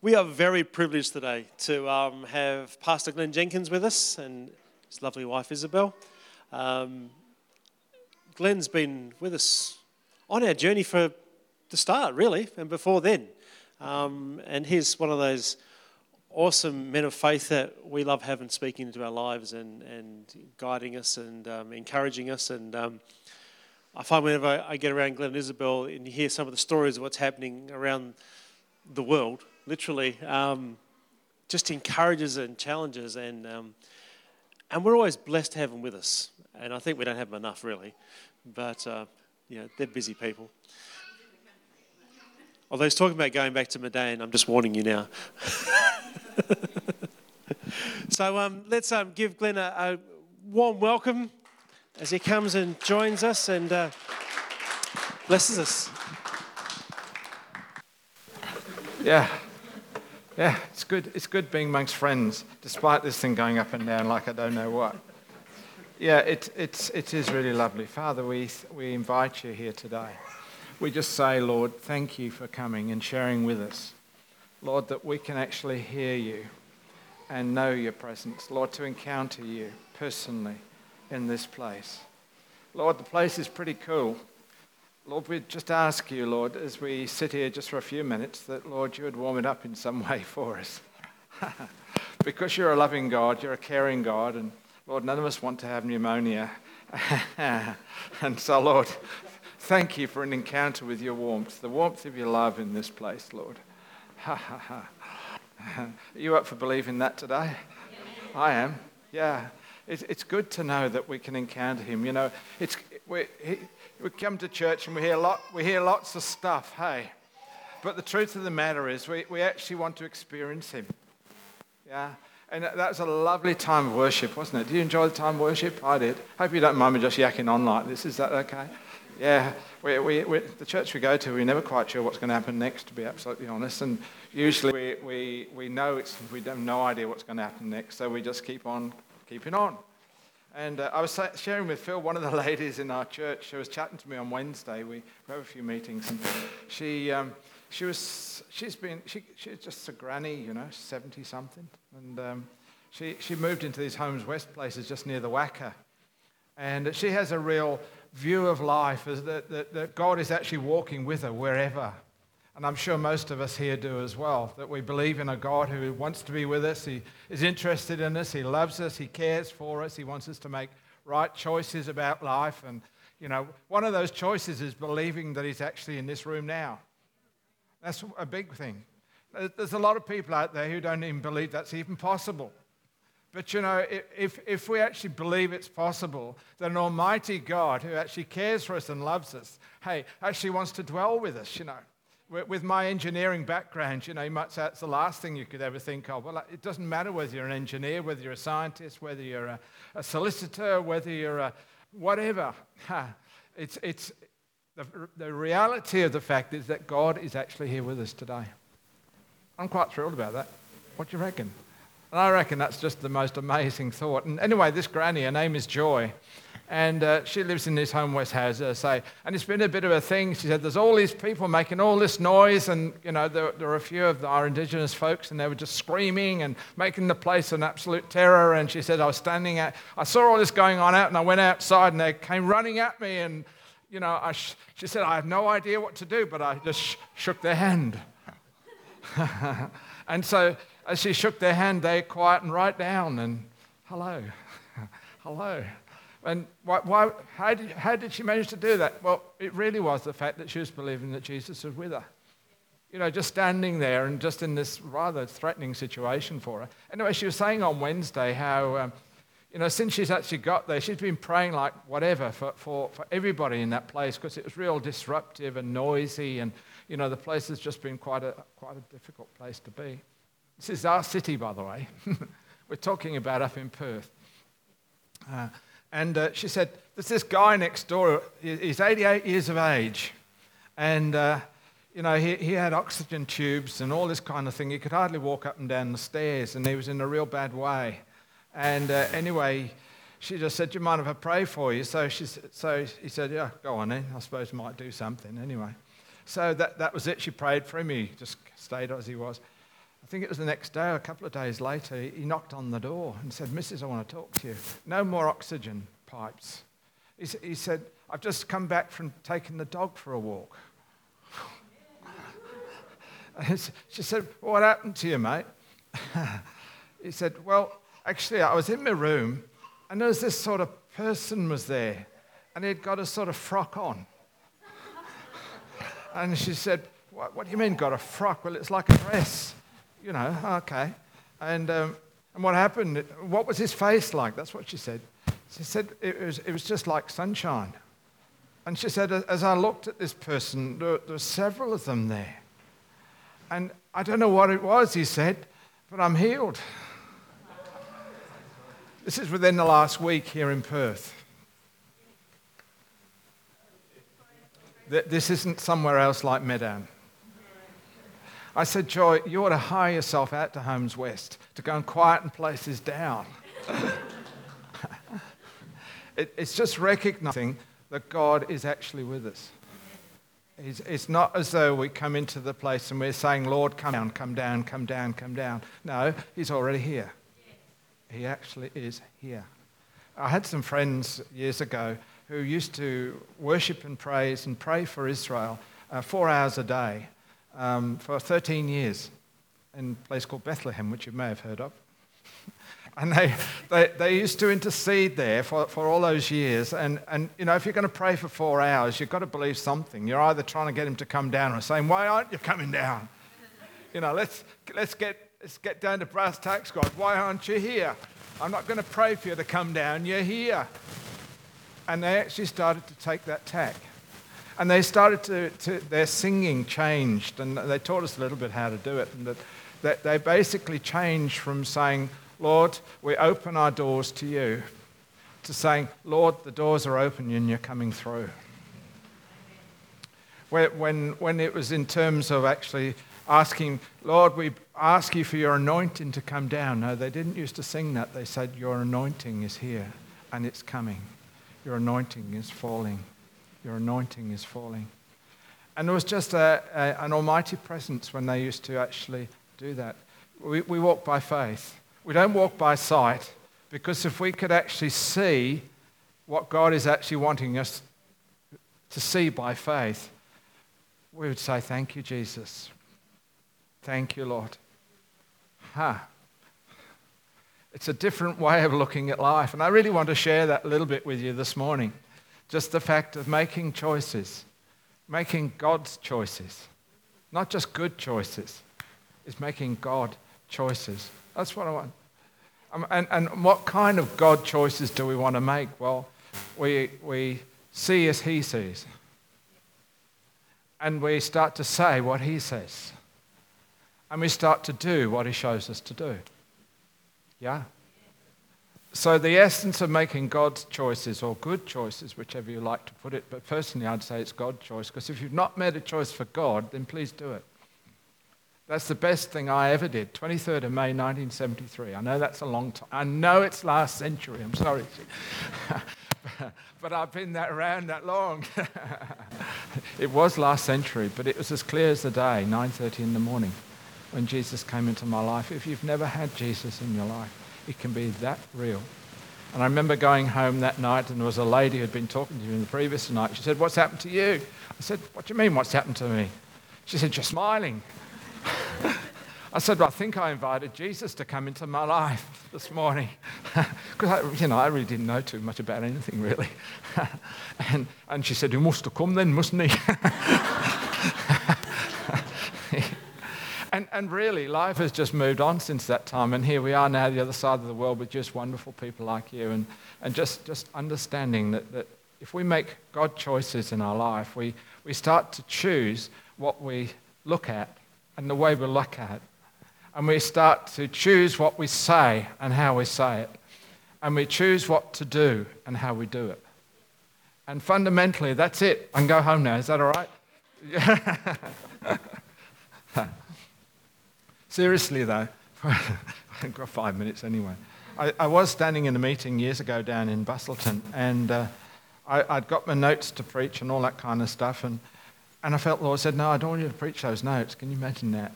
We are very privileged today to um, have Pastor Glenn Jenkins with us and his lovely wife Isabel. Um, Glenn's been with us on our journey for the start, really, and before then. Um, and he's one of those awesome men of faith that we love having speaking into our lives and, and guiding us and um, encouraging us. And um, I find whenever I get around Glenn and Isabel and you hear some of the stories of what's happening around the world, literally, um, just encourages and challenges. And, um, and we're always blessed to have them with us. And I think we don't have them enough, really. But, uh, you know, they're busy people. Although he's talking about going back to Medan, I'm just warning you now. so um, let's um, give Glenn a, a, warm welcome as he comes and joins us and uh, blesses us. Yeah. Yeah, it's good. It's good being amongst friends, despite this thing going up and down like I don't know what. Yeah, it, it's, it is really lovely. Father, we, we invite you here today. We just say, Lord, thank you for coming and sharing with us. Lord, that we can actually hear you and know your presence. Lord, to encounter you personally in this place. Lord, the place is pretty cool. Lord, we just ask you, Lord, as we sit here just for a few minutes, that, Lord, you would warm it up in some way for us. because you're a loving God, you're a caring God, and Lord, none of us want to have pneumonia. and so, Lord, thank you for an encounter with your warmth, the warmth of your love in this place, Lord. Are you up for believing that today? I am. Yeah. It's, good to know that we can encounter him. You know, it's, we, we come to church and we hear, lot, we hear lots of stuff, hey? But the truth of the matter is, we, we actually want to experience Him. Yeah? And that was a lovely time of worship, wasn't it? Did you enjoy the time of worship? I did. Hope you don't mind me just yakking on like this. Is that okay? Yeah. We, we, we, the church we go to, we're never quite sure what's going to happen next, to be absolutely honest. And usually we, we, we know it's, we have no idea what's going to happen next, so we just keep on keeping on. And uh, I was sharing with Phil, one of the ladies in our church, she was chatting to me on Wednesday. We have a few meetings, and she, um, she was, she's been, she, she's just a granny, you know, 70 something. And um, she, she moved into these Homes West places just near the Wacker. And she has a real view of life is that, that, that God is actually walking with her wherever. And I'm sure most of us here do as well, that we believe in a God who wants to be with us. He is interested in us. He loves us. He cares for us. He wants us to make right choices about life. And, you know, one of those choices is believing that He's actually in this room now. That's a big thing. There's a lot of people out there who don't even believe that's even possible. But you know, if, if we actually believe it's possible, that an almighty God who actually cares for us and loves us, hey, actually wants to dwell with us, you know with my engineering background, you know, say it's the last thing you could ever think of. Well, it doesn't matter whether you're an engineer, whether you're a scientist, whether you're a, a solicitor, whether you're a whatever. It's, it's the, the reality of the fact is that God is actually here with us today. I'm quite thrilled about that. What do you reckon? And I reckon that's just the most amazing thought. And anyway, this granny, her name is Joy. And uh, she lives in this home west house, I say. And it's been a bit of a thing. She said, there's all these people making all this noise. And, you know, there, there a few of our indigenous folks, and they were just screaming and making the place an absolute terror. And she said, I was standing at, I saw all this going on out, and I went outside, and they came running at me. And, you know, I sh- she said, I have no idea what to do, but I just sh- shook their hand. and so as she shook their hand, they quietened right down and, hello, hello. And why, why, how, did, how did she manage to do that? Well, it really was the fact that she was believing that Jesus was with her. You know, just standing there and just in this rather threatening situation for her. Anyway, she was saying on Wednesday how, um, you know, since she's actually got there, she's been praying like whatever for, for, for everybody in that place because it was real disruptive and noisy. And, you know, the place has just been quite a, quite a difficult place to be. This is our city, by the way. We're talking about up in Perth. Uh, and uh, she said, There's this guy next door. He's 88 years of age. And, uh, you know, he, he had oxygen tubes and all this kind of thing. He could hardly walk up and down the stairs, and he was in a real bad way. And uh, anyway, she just said, Do you mind if I pray for you? So, she, so he said, Yeah, go on then. I suppose might do something anyway. So that, that was it. She prayed for him. He just stayed as he was. I think it was the next day, a couple of days later, he knocked on the door and said, Mrs., I want to talk to you. No more oxygen pipes. He, he said, I've just come back from taking the dog for a walk. she said, What happened to you, mate? he said, Well, actually, I was in my room and there was this sort of person was there and he'd got a sort of frock on. and she said, what, what, do you mean, got a frock? Well, it's like a dress. You know, okay. And, um, and what happened? What was his face like? That's what she said. She said it was, it was just like sunshine. And she said, as I looked at this person, there, there were several of them there. And I don't know what it was, he said, but I'm healed. This is within the last week here in Perth. This isn't somewhere else like Medan. I said, Joy, you ought to hire yourself out to Homes West to go and quieten places down. it, it's just recognizing that God is actually with us. It's, it's not as though we come into the place and we're saying, Lord, come down, come down, come down, come down. No, He's already here. He actually is here. I had some friends years ago who used to worship and praise and pray for Israel uh, four hours a day um, for 13 years in a place called Bethlehem, which you may have heard of. and they, they, they used to intercede there for, for all those years. And, and, you know, if you're going to pray for four hours, you've got to believe something. You're either trying to get him to come down or saying, Why aren't you coming down? You know, let's, let's, get, let's get down to brass tacks, God. Why aren't you here? I'm not going to pray for you to come down. You're here. And they actually started to take that tack. And they started to, to, their singing changed, and they taught us a little bit how to do it. And that, that they basically changed from saying, Lord, we open our doors to you, to saying, Lord, the doors are open and you're coming through. When, when it was in terms of actually asking, Lord, we ask you for your anointing to come down. No, they didn't used to sing that. They said, Your anointing is here and it's coming. Your anointing is falling. Your anointing is falling. And there was just a, a, an almighty presence when they used to actually do that. We, we walk by faith. We don't walk by sight because if we could actually see what God is actually wanting us to see by faith, we would say, Thank you, Jesus. Thank you, Lord. Ha. Huh. It's a different way of looking at life. And I really want to share that a little bit with you this morning. Just the fact of making choices, making God's choices, not just good choices, is making God choices. That's what I want. Um, and, and what kind of God choices do we want to make? Well, we, we see as He sees. And we start to say what He says. And we start to do what He shows us to do. Yeah? So, the essence of making God's choices, or good choices, whichever you like to put it, but personally I'd say it's God's choice, because if you've not made a choice for God, then please do it. That's the best thing I ever did. 23rd of May 1973. I know that's a long time. I know it's last century. I'm sorry. but I've been that around that long. it was last century, but it was as clear as the day, 9:30 in the morning, when Jesus came into my life. If you've never had Jesus in your life, it can be that real. And I remember going home that night, and there was a lady who had been talking to me the previous night. She said, What's happened to you? I said, What do you mean, what's happened to me? She said, You're smiling. I said, well, I think I invited Jesus to come into my life this morning. Because, you know, I really didn't know too much about anything, really. and, and she said, He must have come then, mustn't he? And, and really, life has just moved on since that time. And here we are now, the other side of the world, with just wonderful people like you. And, and just, just understanding that, that if we make God choices in our life, we, we start to choose what we look at and the way we look at it. And we start to choose what we say and how we say it. And we choose what to do and how we do it. And fundamentally, that's it. I can go home now. Is that all right? Seriously, though, I've got five minutes anyway. I, I, was standing in a meeting years ago down in Bustleton, and uh, I, would got my notes to preach and all that kind of stuff. And, and I felt the Lord said, No, I don't want you to preach those notes. Can you imagine that?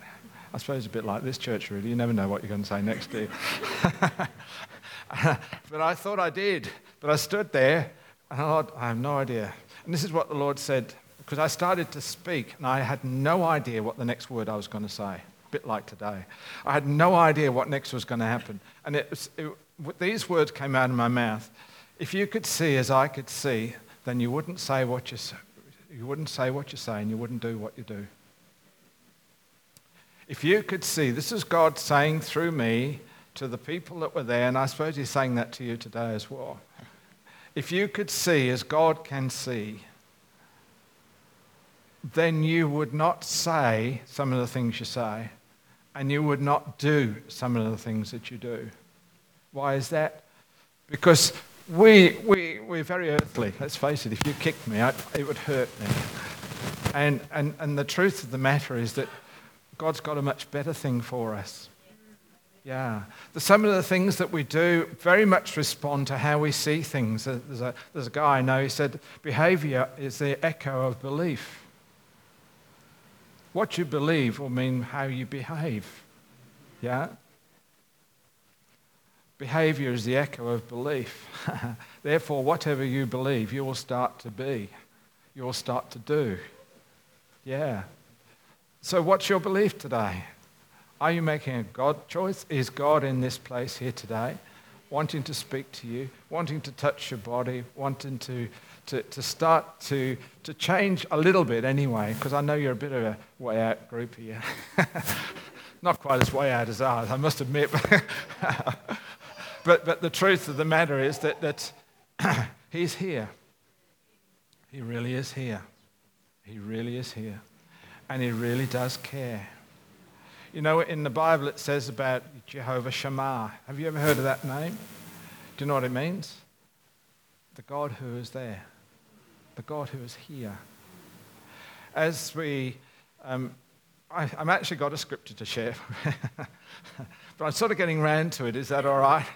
I suppose a bit like this church, really. You never know what you're going to say next, do but I thought I did. But I stood there and I thought, I have no idea. And this is what the Lord said, because I started to speak and I had no idea what the next word I was going to say. Bit like today. I had no idea what next was going to happen. And it was, it, these words came out of my mouth. If you could see as I could see, then you wouldn't say what you, you wouldn't say what you say and you wouldn't do what you do. If you could see, this is God saying through me to the people that were there, and I suppose He's saying that to you today as well. If you could see as God can see, then you would not say some of the things you say, and you would not do some of the things that you do. Why is that? Because we, we, we're very earthly. Let's face it, if you kicked me, I, it would hurt me. And, and, and the truth of the matter is that God's got a much better thing for us. Yeah. The, some of the things that we do very much respond to how we see things. There's a, there's a guy I know, he said, behavior is the echo of belief. What you believe will mean how you behave. Yeah? Behavior is the echo of belief. Therefore, whatever you believe, you will start to be. You will start to do. Yeah. So, what's your belief today? Are you making a God choice? Is God in this place here today, wanting to speak to you, wanting to touch your body, wanting to, to, to start to, to change a little bit anyway? Because I know you're a bit of a way out group here. Not quite as way out as ours, I must admit. But, but the truth of the matter is that, that he's here. He really is here. He really is here. And he really does care. You know, in the Bible it says about Jehovah Shammah. Have you ever heard of that name? Do you know what it means? The God who is there. The God who is here. As we, um, I, have actually got a scripture to share, but I'm sort of getting round to it. Is that all right?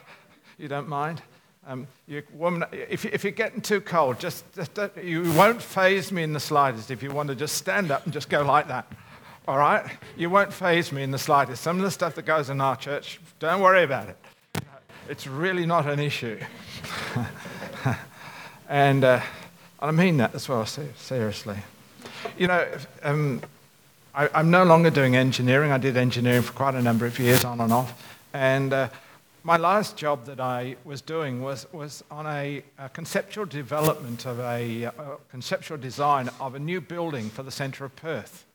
You don't mind? Um, you, woman, if, if, you're getting too cold, just, just you won't phase me in the slightest if you want to just stand up and just go like that. All right? You won't phase me in the slightest. Some of the stuff that goes in our church, don't worry about it. It's really not an issue. and uh, I mean that as well, seriously. You know, um, I, am no longer doing engineering. I did engineering for quite a number of years, on and off. And uh, my last job that I was doing was, was on a, a conceptual development of a, a, conceptual design of a new building for the centre of Perth.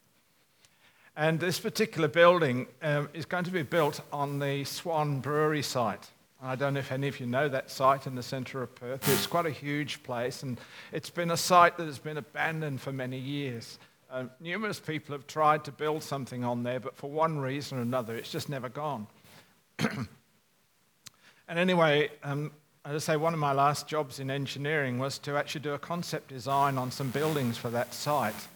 And this particular building um, is going to be built on the Swan Brewery site. I don't know if any of you know that site in the centre of Perth. It's quite a huge place, and it's been a site that has been abandoned for many years. Uh, numerous people have tried to build something on there, but for one reason or another, it's just never gone. And anyway, um, as I say, one of my last jobs in engineering was to actually do a concept design on some buildings for that site.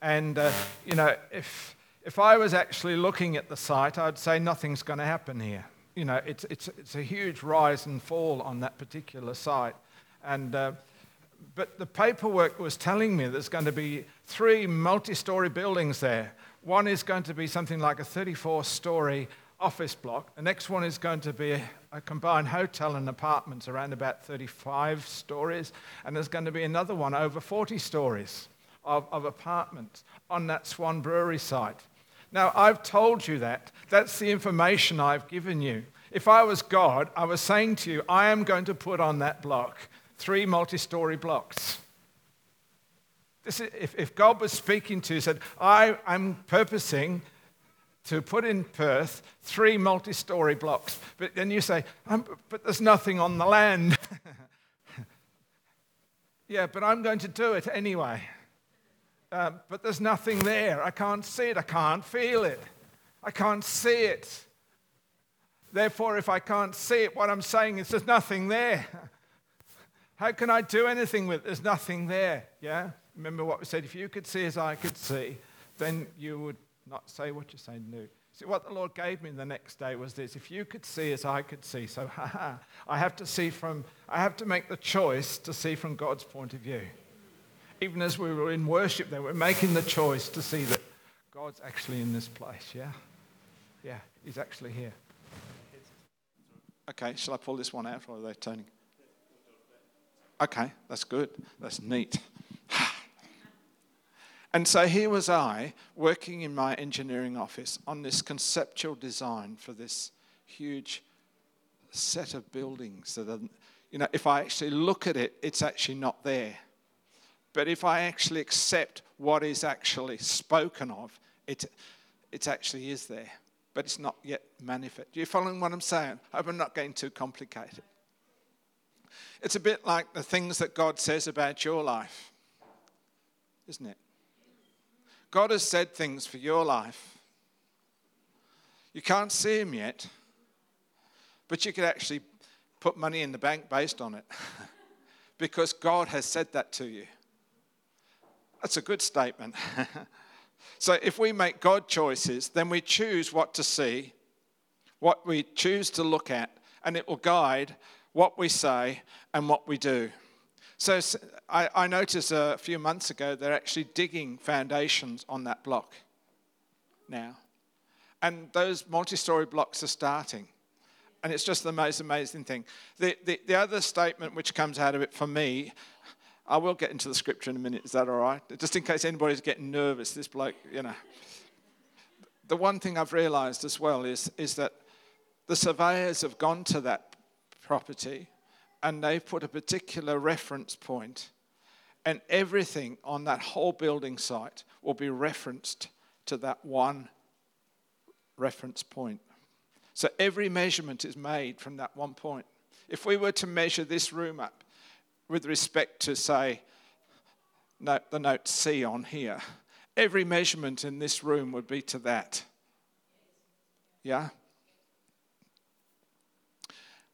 And, uh, you know, if, if I was actually looking at the site, I'd say nothing's going to happen here. You know, it's, it's, it's a huge rise and fall on that particular site. And, uh, but the paperwork was telling me there's going to be three multi story buildings there. One is going to be something like a 34 story office block. The next one is going to be a, a, combined hotel and apartments around about 35 stories. And there's going to be another one over 40 stories of, of apartments on that Swan Brewery site. Now, I've told you that. That's the information I've given you. If I was God, I was saying to you, I am going to put on that block three multi story blocks. Is, if, if, God was speaking to you, said, I am purposing to put in Perth three multi story blocks. But then you say, um, but there's nothing on the land. yeah, but I'm going to do it anyway. Uh, but there's nothing there. I can't see it. I can't feel it. I can't see it. Therefore, if I can't see it, what I'm saying is there's nothing there. How can I do anything with it? There's nothing there. Yeah? Remember what we said? If you could see as I could see, then you would not say what you're saying, no. See, what the Lord gave me the next day was this if you could see as I could see, so I have to see from, I have to make the choice to see from God's point of view. Even as we were in worship, there, we're making the choice to see that God's actually in this place, yeah? Yeah, he's actually here. Okay, shall I pull this one out or are they turning? Okay, that's good. That's neat. and so here was I working in my engineering office on this conceptual design for this huge set of buildings that are, you know, if I actually look at it, it's actually not there. But if I actually accept what is actually spoken of, it, it actually is there. But it's not yet manifest. You following what I'm saying? I hope I'm not getting too complicated. It's a bit like the things that God says about your life, isn't it? God has said things for your life. You can't see Him yet, but you could actually put money in the bank based on it because God has said that to you. That's a good statement. so if we make God choices, then we choose what to see, what we choose to look at, and it will guide what we say and what we do. So I, I noticed a few months ago they're actually digging foundations on that block now. And those multi story blocks are starting. And it's just the most amazing thing. The, the, the other statement which comes out of it for me I will get into the scripture in a minute. Is that all right? Just in case anybody's getting nervous, this bloke, you know. The one thing I've realized as well is, is that the surveyors have gone to that property and they've put a particular reference point, and everything on that whole building site will be referenced to that one reference point. So every measurement is made from that one point. If we were to measure this room up, with respect to, say, note, the note C on here, every measurement in this room would be to that. Yeah?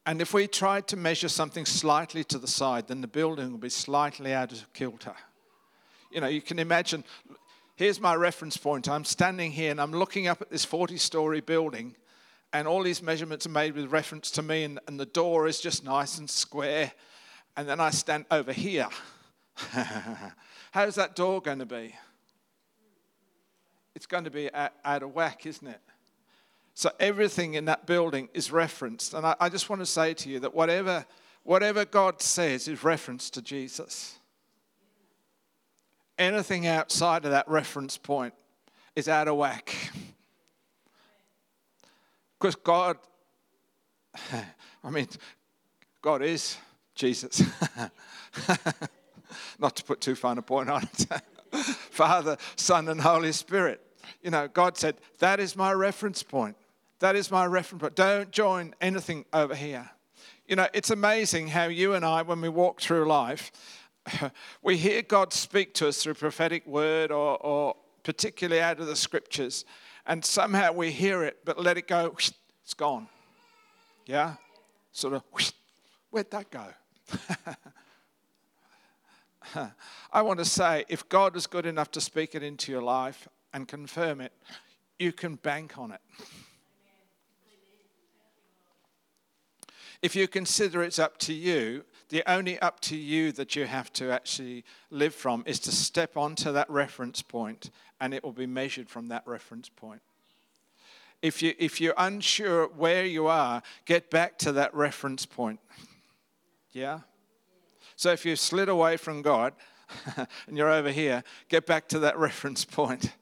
And if we tried to measure something slightly to the side, then the building would be slightly out of kilter. You know, you can imagine here's my reference point. I'm standing here and I'm looking up at this 40 story building, and all these measurements are made with reference to me, and, and the door is just nice and square and then I stand over here. How's that door going to be? It's going to be out, of whack, isn't it? So everything in that building is referenced. And I, I just want to say to you that whatever, whatever God says is referenced to Jesus. Anything outside of that reference point is out of whack. Because God, I mean, God is Jesus. Not to put too fine a point on it. Father, Son, and Holy Spirit. You know, God said, That is my reference point. That is my reference point. Don't join anything over here. You know, it's amazing how you and I, when we walk through life, we hear God speak to us through prophetic word or, or particularly out of the scriptures, and somehow we hear it, but let it go, it's gone. Yeah? Sort of, where'd that go? I want to say if God is good enough to speak it into your life and confirm it, you can bank on it. If you consider it's up to you, the only up to you that you have to actually live from is to step onto that reference point and it will be measured from that reference point. If, you, if you're unsure where you are, get back to that reference point. Yeah? So if you've slid away from God and you're over here, get back to that reference point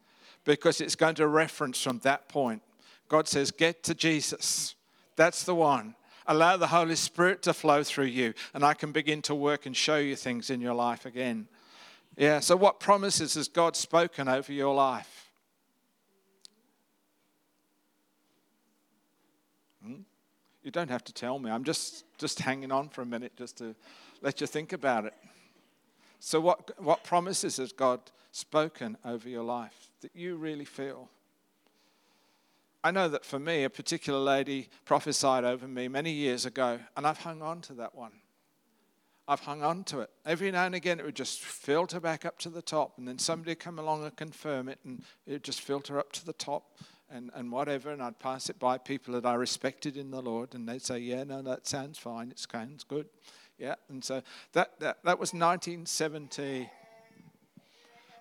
because it's going to reference from that point. God says, Get to Jesus. That's the one. Allow the Holy Spirit to flow through you, and I can begin to work and show you things in your life again. Yeah, so what promises has God spoken over your life? You don't have to tell me. I'm just, just hanging on for a minute just to let you think about it. So, what, what promises has God spoken over your life that you really feel? I know that for me, a particular lady prophesied over me many years ago, and I've hung on to that one. I've hung on to it. Every now and again, it would just filter back up to the top, and then somebody would come along and confirm it, and it would just filter up to the top and, and whatever, and I'd pass it by people that I respected in the Lord, and they'd say, Yeah, no, that sounds fine, it sounds good. Yeah, and so that, that, that was 1970,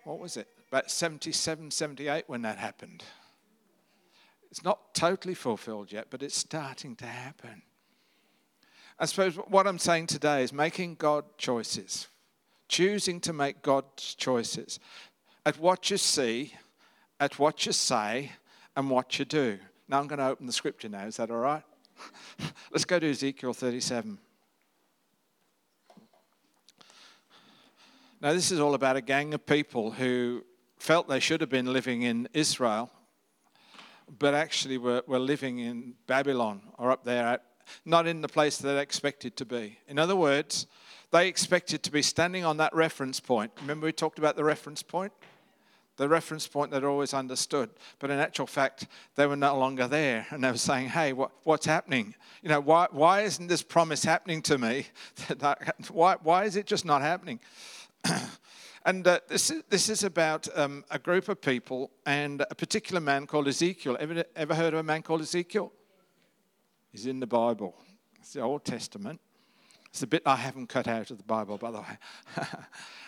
what was it? About 77, 78 when that happened. It's not totally fulfilled yet, but it's starting to happen. I suppose what I'm saying today is making God choices, choosing to make God's choices at what you see, at what you say, and what you do. Now I'm going to open the scripture now. Is that all right? Let's go to Ezekiel 37. Now, this is all about a gang of people who felt they should have been living in Israel, but actually were, were living in Babylon or up there, not in the place that they expected to be. In other words, they expected to be standing on that reference point. Remember, we talked about the reference point? The reference point they'd always understood. But in actual fact, they were no longer there. And they were saying, hey, what, what's happening? You know, why, why isn't this promise happening to me? why, why is it just not happening? And uh, this, is, this is about um, a group of people and a particular man called Ezekiel. Ever, ever heard of a man called Ezekiel? He's in the Bible, it's the Old Testament. It's the bit I haven't cut out of the Bible, by the way.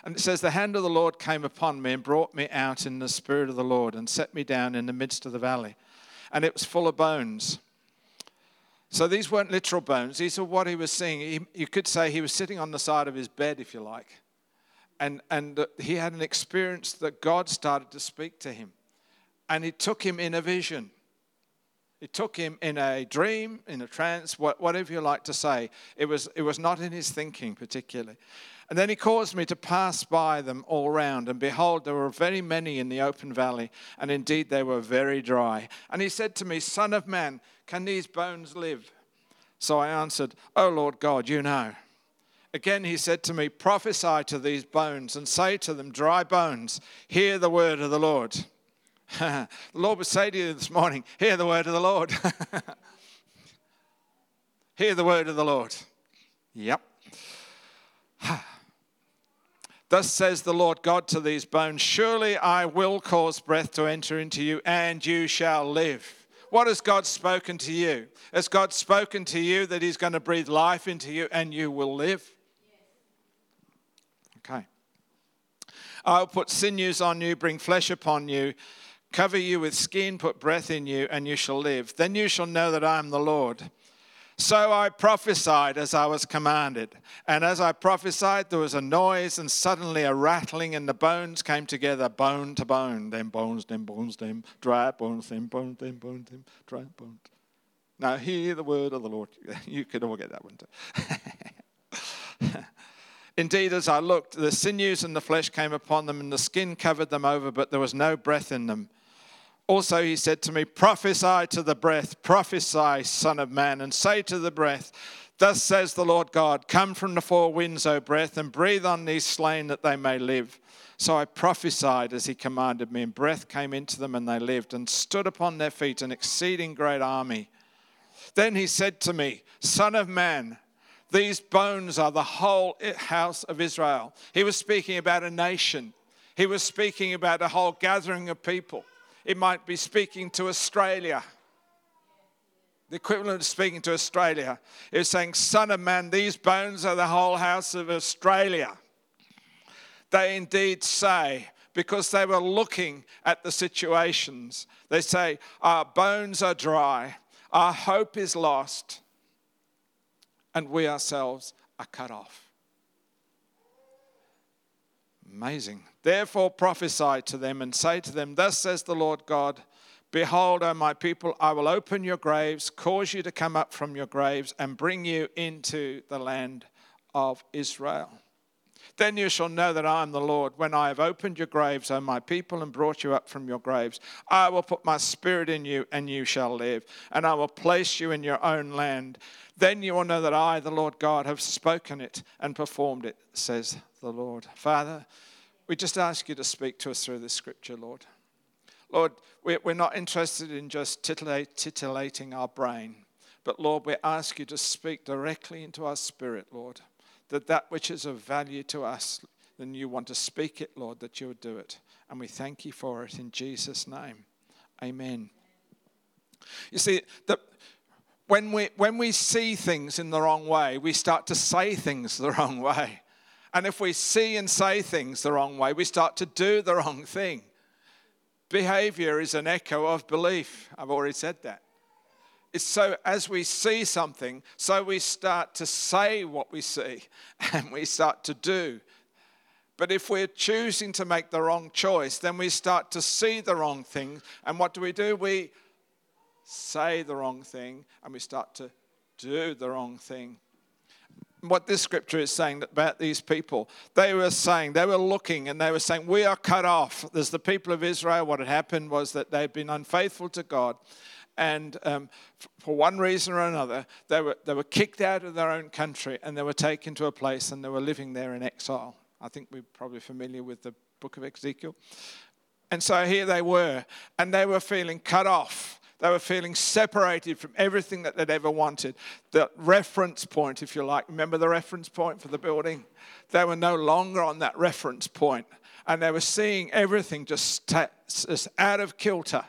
and it says, The hand of the Lord came upon me and brought me out in the spirit of the Lord and set me down in the midst of the valley. And it was full of bones. So these weren't literal bones. These are what he was seeing. He, you could say he was sitting on the side of his bed, if you like and, and he had an experience that God started to speak to him. And he took him in a vision. It took him in a dream, in a trance, whatever you like to say. It was, it was not in his thinking particularly. And then he caused me to pass by them all round, and behold, there were very many in the open valley, and indeed they were very dry. And he said to me, Son of man, can these bones live? So I answered, O Lord God, you know. Again, he said to me, Prophesy to these bones and say to them, Dry bones, hear the word of the Lord. The Lord would say to you this morning, Hear the word of the Lord. hear the word of the Lord. Yep. Thus says the Lord God to these bones Surely I will cause breath to enter into you, and you shall live. What has God spoken to you? Has God spoken to you that He's going to breathe life into you and you will live? Okay. I'll put sinews on you, bring flesh upon you, cover you with skin, put breath in you, and you shall live. Then you shall know that I am the Lord. So I prophesied as I was commanded. And as I prophesied, there was a noise, and suddenly a rattling, and the bones came together, bone to bone. Then bones, then bones, then dry bones, then bones, then bones, then dry bones. Now hear the word of the Lord. You could all get that one too. Indeed, as I looked, the sinews and the flesh came upon them, and the skin covered them over, but there was no breath in them. Also, he said to me, Prophesy to the breath, prophesy, Son of Man, and say to the breath, Thus says the Lord God, Come from the four winds, O breath, and breathe on these slain that they may live. So I prophesied as he commanded me, and breath came into them, and they lived, and stood upon their feet, an exceeding great army. Then he said to me, Son of man, these bones are the whole house of Israel. He was speaking about a nation, he was speaking about a whole gathering of people. It might be speaking to Australia. The equivalent of speaking to Australia is saying, Son of man, these bones are the whole house of Australia. They indeed say, because they were looking at the situations, they say, Our bones are dry, our hope is lost and we ourselves are cut off. Amazing. Therefore prophesy to them and say to them, Thus says the Lord God, Behold, O my people, I will open your graves, cause you to come up from your graves, and bring you into the land of Israel. Then you shall know that I am the Lord when I have opened your graves, O my people, and brought you up from your graves. I will put my spirit in you, and you shall live, and I will place you in your own land. Then you will know that I, the Lord God, have spoken it and performed it, says the Lord. Father, we just ask you to speak to us through this scripture, Lord. Lord, we're not interested in just titillating our brain, but Lord, we ask you to speak directly into our spirit, Lord, that that which is of value to us, then you want to speak it, Lord, that you would do it. And we thank you for it in Jesus' name. Amen. You see, the, when we, when we see things in the wrong way, we start to say things the wrong way. And if we see and say things the wrong way, we start to do the wrong thing. Behavior is an echo of belief. I've already said that. It's so as we see something, so we start to say what we see and we start to do. But if we're choosing to make the wrong choice, then we start to see the wrong thing. And what do we do? We say the wrong thing and we start to do the wrong thing what this scripture is saying about these people. They were saying, they were looking and they were saying, We are cut off. There's the people of Israel. What had happened was that they'd been unfaithful to God. And um, for one reason or another, they were, they were kicked out of their own country and they were taken to a place and they were living there in exile. I think we're probably familiar with the book of Ezekiel. And so here they were, and they were feeling cut off they were feeling separated from everything that they'd ever wanted. The reference point, if you like, remember the reference point for the building? They were no longer on that reference point, and they were seeing everything just, out of kilter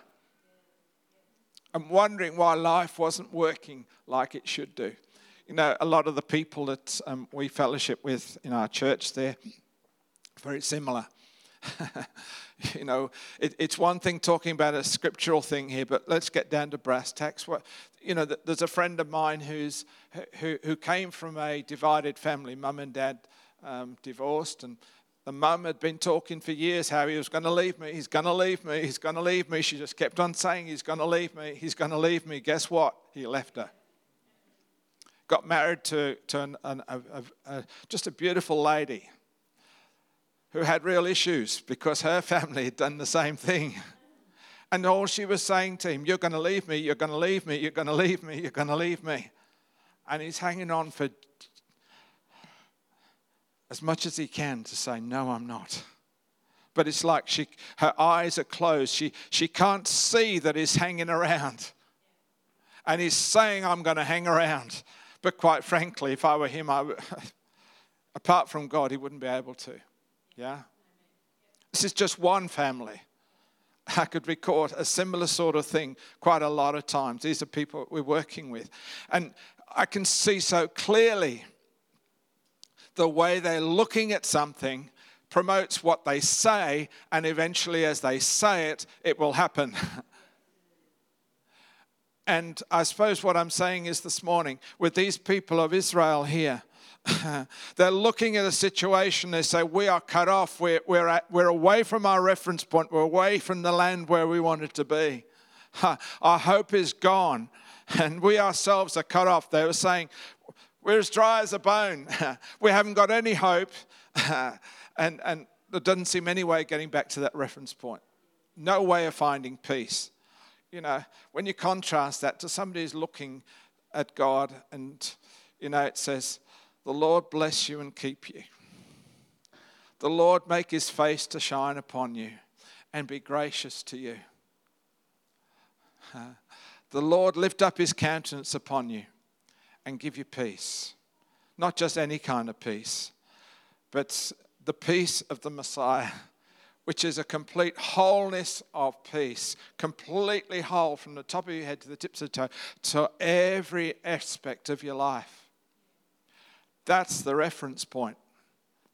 and wondering why life wasn't working like it should do. You know, a lot of the people that um, we fellowship with in our church, they're very similar. you know, it, it's one thing talking about a scriptural thing here, but let's get down to brass tacks. What, you know, there's a friend of mine who's who who came from a divided family. Mum and dad um, divorced, and the mum had been talking for years how he was going to leave me. He's going to leave me. He's going to leave me. She just kept on saying he's going to leave me. He's going to leave me. Guess what? He left her. Got married to to an, an, a, a, a, just a beautiful lady who had real issues because her family had done the same thing. And all she was saying to him, You're going to leave me, you're going to leave me, you're going to leave me, you're going to leave me. And he's hanging on for as much as he can to say, No, I'm not. But it's like she, her eyes are closed. She, she can't see that he's hanging around. And he's saying, I'm going to hang around. But quite frankly, if I were him, I, apart from God, he wouldn't be able to. Yeah? This is just one family. I could record a similar sort of thing quite a lot of times. These are people we're working with. And I can see so clearly the way they're looking at something promotes what they say, and eventually, as they say it, it will happen. and I suppose what I'm saying is this morning, with these people of Israel here, they're looking at a situation, they say, We are cut off, we're, we're, at, we're away from our reference point, we're away from the land where we wanted to be. Our hope is gone, and we ourselves are cut off. They were saying, We're as dry as a bone, we haven't got any hope, and, and there doesn't seem any way of getting back to that reference point. No way of finding peace. You know, when you contrast that to somebody who's looking at God and, you know, it says, the Lord bless you and keep you. The Lord make his face to shine upon you and be gracious to you. The Lord lift up his countenance upon you and give you peace. Not just any kind of peace, but the peace of the Messiah, which is a complete wholeness of peace, completely whole from the top of your head to the tips of the toe, to every aspect of your life. That's the reference point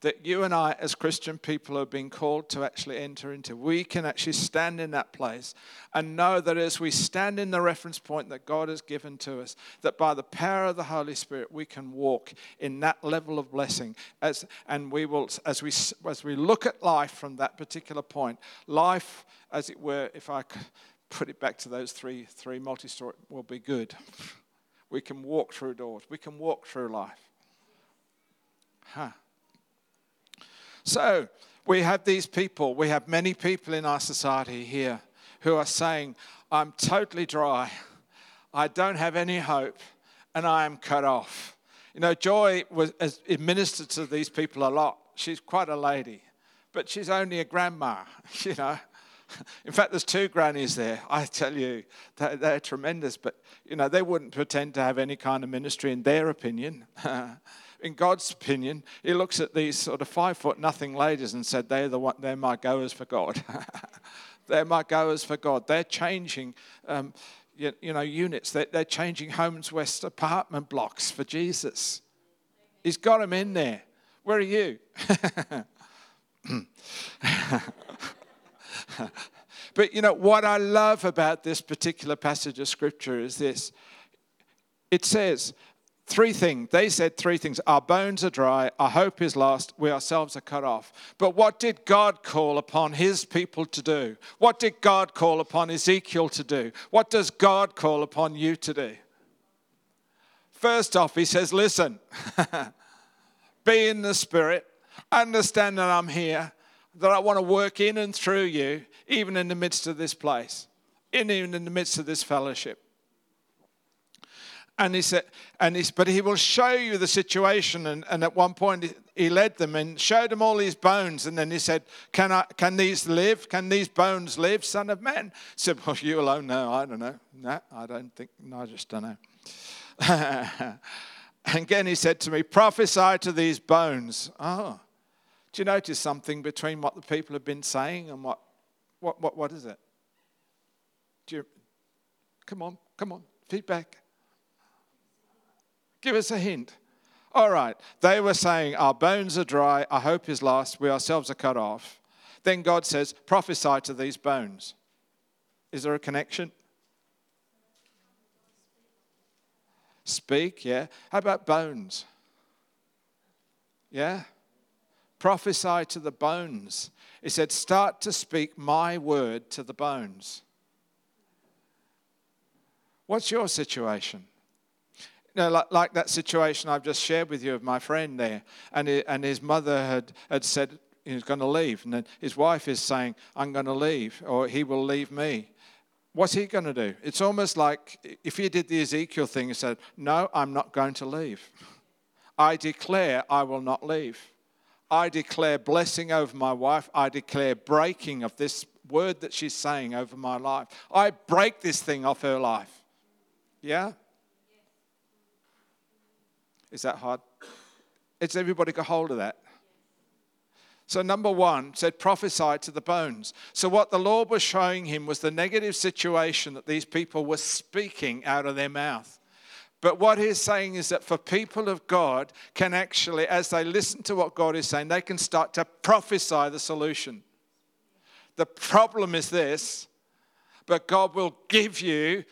that you and I, as Christian people, are being called to actually enter into. We can actually stand in that place and know that as we stand in the reference point that God has given to us, that by the power of the Holy Spirit, we can walk in that level of blessing. As, and we will, as we, as we look at life from that particular point, life, as it were, if I put it back to those three, three multi story, will be good. We can walk through doors, we can walk through life. Huh. So we have these people, we have many people in our society here who are saying, I'm totally dry, I don't have any hope, and I am cut off. You know, Joy was administered to these people a lot. She's quite a lady, but she's only a grandma, you know. In fact, there's two grannies there. I tell you, they're, they're, tremendous, but you know they wouldn't pretend to have any kind of ministry in their opinion. in God's opinion, he looks at these sort of five foot nothing ladies and said, They're, the one, they're my goers for God. they're my goers for God. They're changing. Um, you, you, know, units. They're, they're changing Homes West apartment blocks for Jesus. He's got them in there. Where are you? but But you know, what I love about this particular passage of scripture is this it says, Three things. They said three things. Our bones are dry, our hope is lost, we ourselves are cut off. But what did God call upon his people to do? What did God call upon Ezekiel to do? What does God call upon you to do? First off, he says, Listen, be in the spirit, understand that I'm here, that I want to work in and through you, even in the midst of this place, even in the midst of this fellowship. And he said, and he, but he will show you the situation. And, and at one point, he led them and showed them all these bones. And then he said, Can, I, can these live? Can these bones live, Son of Man? He said, Well, you alone know. I don't know. No, I don't think, no, I just don't know. and again, he said to me, Prophesy to these bones. Oh, do you notice something between what the people have been saying and what, what, what, what is it? Do you, come on, come on, feedback. Give us a hint. All right. They were saying, Our bones are dry, our hope is lost, we ourselves are cut off. Then God says, Prophesy to these bones. Is there a connection? Speak, yeah. How about bones? Yeah? Prophesy to the bones. He said, Start to speak my word to the bones. What's your situation? You know, like, like that situation I've just shared with you of my friend there, and, he, and his mother had, had said he's going to leave, and then his wife is saying, I'm going to leave, or he will leave me. What's he going to do? It's almost like if he did the Ezekiel thing and said, No, I'm not going to leave. I declare I will not leave. I declare blessing over my wife. I declare breaking of this word that she's saying over my life. I break this thing off her life. Yeah? Is that hard? It's everybody got hold of that. So, number one said, prophesy to the bones. So, what the Lord was showing him was the negative situation that these people were speaking out of their mouth. But what he's saying is that for people of God, can actually, as they listen to what God is saying, they can start to prophesy the solution. The problem is this, but God will give you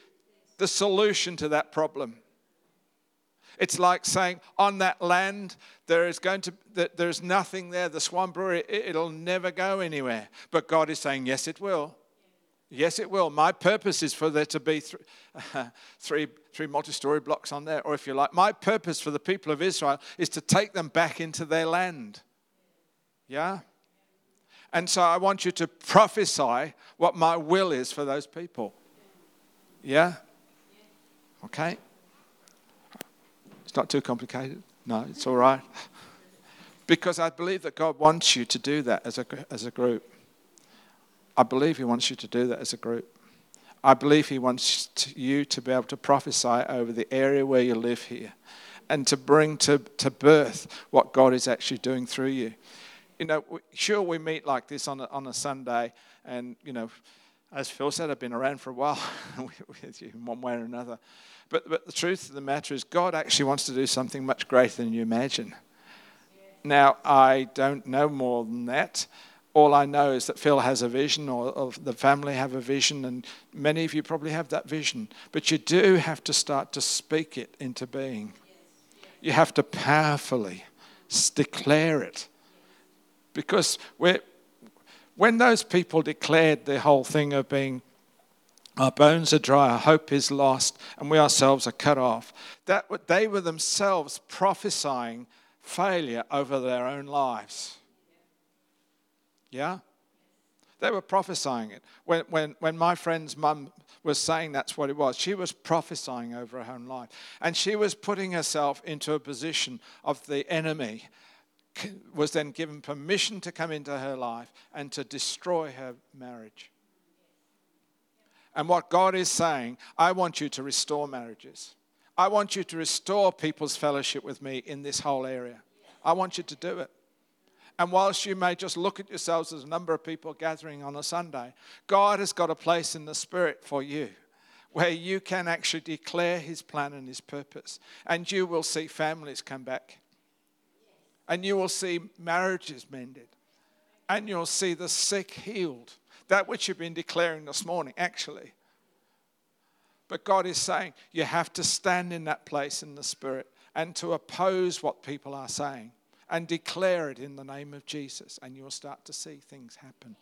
the solution to that problem. It's like saying, on that land, there is going to, there's nothing there. The Swan Brewery, it'll never go anywhere. But God is saying, yes, it will. Yes, it will. My purpose is for there to be th- three, three multi story blocks on there, or if you like, my purpose for the people of Israel is to take them back into their land. Yeah? And so I want you to prophesy what my will is for those people. Yeah? Okay? Not too complicated? No, it's all right. Because I believe that God wants you to do that as a, as a group. I believe He wants you to do that as a group. I believe He wants to, you to be able to prophesy over the area where you live here and to bring to, to birth what God is actually doing through you. You know, sure, we meet like this on a, on a Sunday, and, you know, as Phil said, I've been around for a while with you in one way or another. But, but the truth of the matter is, God actually wants to do something much greater than you imagine. Now, I don't know more than that. All I know is that Phil has a vision, or, or the family have a vision, and many of you probably have that vision. But you do have to start to speak it into being. You have to powerfully declare it. Because when those people declared the whole thing of being our bones are dry, our hope is lost, and we ourselves are cut off. That they were themselves prophesying failure over their own lives. Yeah? They were prophesying it. When, when, when my friend's mum was saying that's what it was, she was prophesying over her own life. And she was putting herself into a position of the enemy, was then given permission to come into her life and to destroy her marriage. And what God is saying, I want you to restore marriages. I want you to restore people's fellowship with me in this whole area. I want you to do it. And whilst you may just look at yourselves as a number of people gathering on a Sunday, God has got a place in the Spirit for you where you can actually declare His plan and His purpose. And you will see families come back. And you will see marriages mended. And you'll see the sick healed That which you've been declaring this morning, actually. But God is saying you have to stand in that place in the Spirit and to oppose what people are saying and declare it in the name of Jesus, and you'll start to see things happen.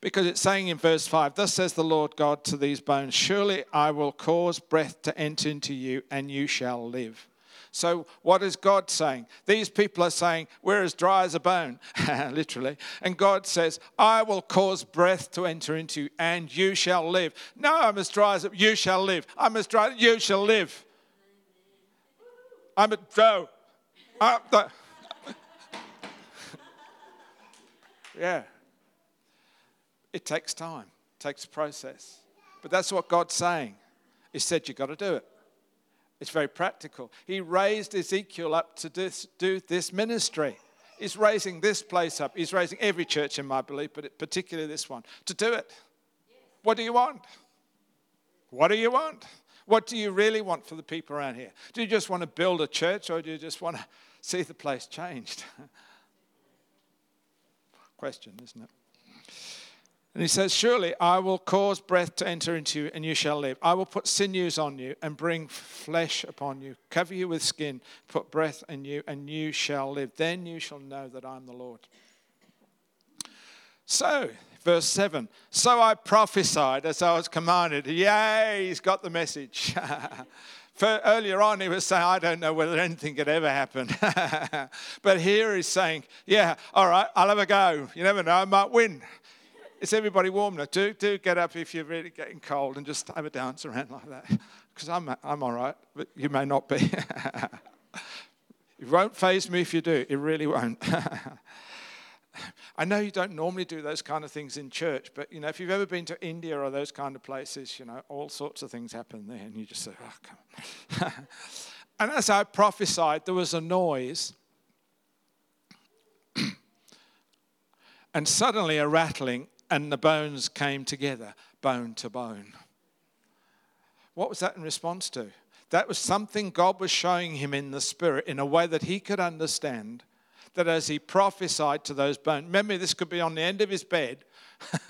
Because it's saying in verse 5, Thus says the Lord God to these bones, Surely I will cause breath to enter into you, and you shall live. So, what is God saying? These people are saying, We're as dry as a bone, literally. And God says, I will cause breath to enter into you, and you shall live. No, I'm as dry as a, you shall live. I'm as dry, you shall live. I'm a, no. I'm the, yeah. It takes time, it takes process. But that's what God's saying. He said, You've got to do it. It's very practical. He raised Ezekiel up to do this ministry. He's raising this place up. He's raising every church in my belief, but particularly this one, to do it. What do you want? What do you want? What do you really want for the people around here? Do you just want to build a church or do you just want to see the place changed? Question, isn't it? And he says, Surely I will cause breath to enter into you, and you shall live. I will put sinews on you and bring flesh upon you, cover you with skin, put breath in you, and you shall live. Then you shall know that I'm the Lord. So, verse 7 So I prophesied as I was commanded. Yay, he's got the message. For earlier on, he was saying, I don't know whether anything could ever happen. but here he's saying, Yeah, all right, I'll have a go. You never know, I might win. Is everybody warm now? Do, do get up if you're really getting cold and just have a dance around like that. Because I'm, I'm all right, but you may not be. it won't faze me if you do. It really won't. I know you don't normally do those kind of things in church, but you know, if you've ever been to India or those kind of places, you know, all sorts of things happen there, and you just say, "Oh, come on." and as I prophesied, there was a noise, and suddenly a rattling, and the bones came together, bone to bone. What was that in response to? That was something God was showing him in the spirit in a way that he could understand. That as he prophesied to those bones, remember this could be on the end of his bed.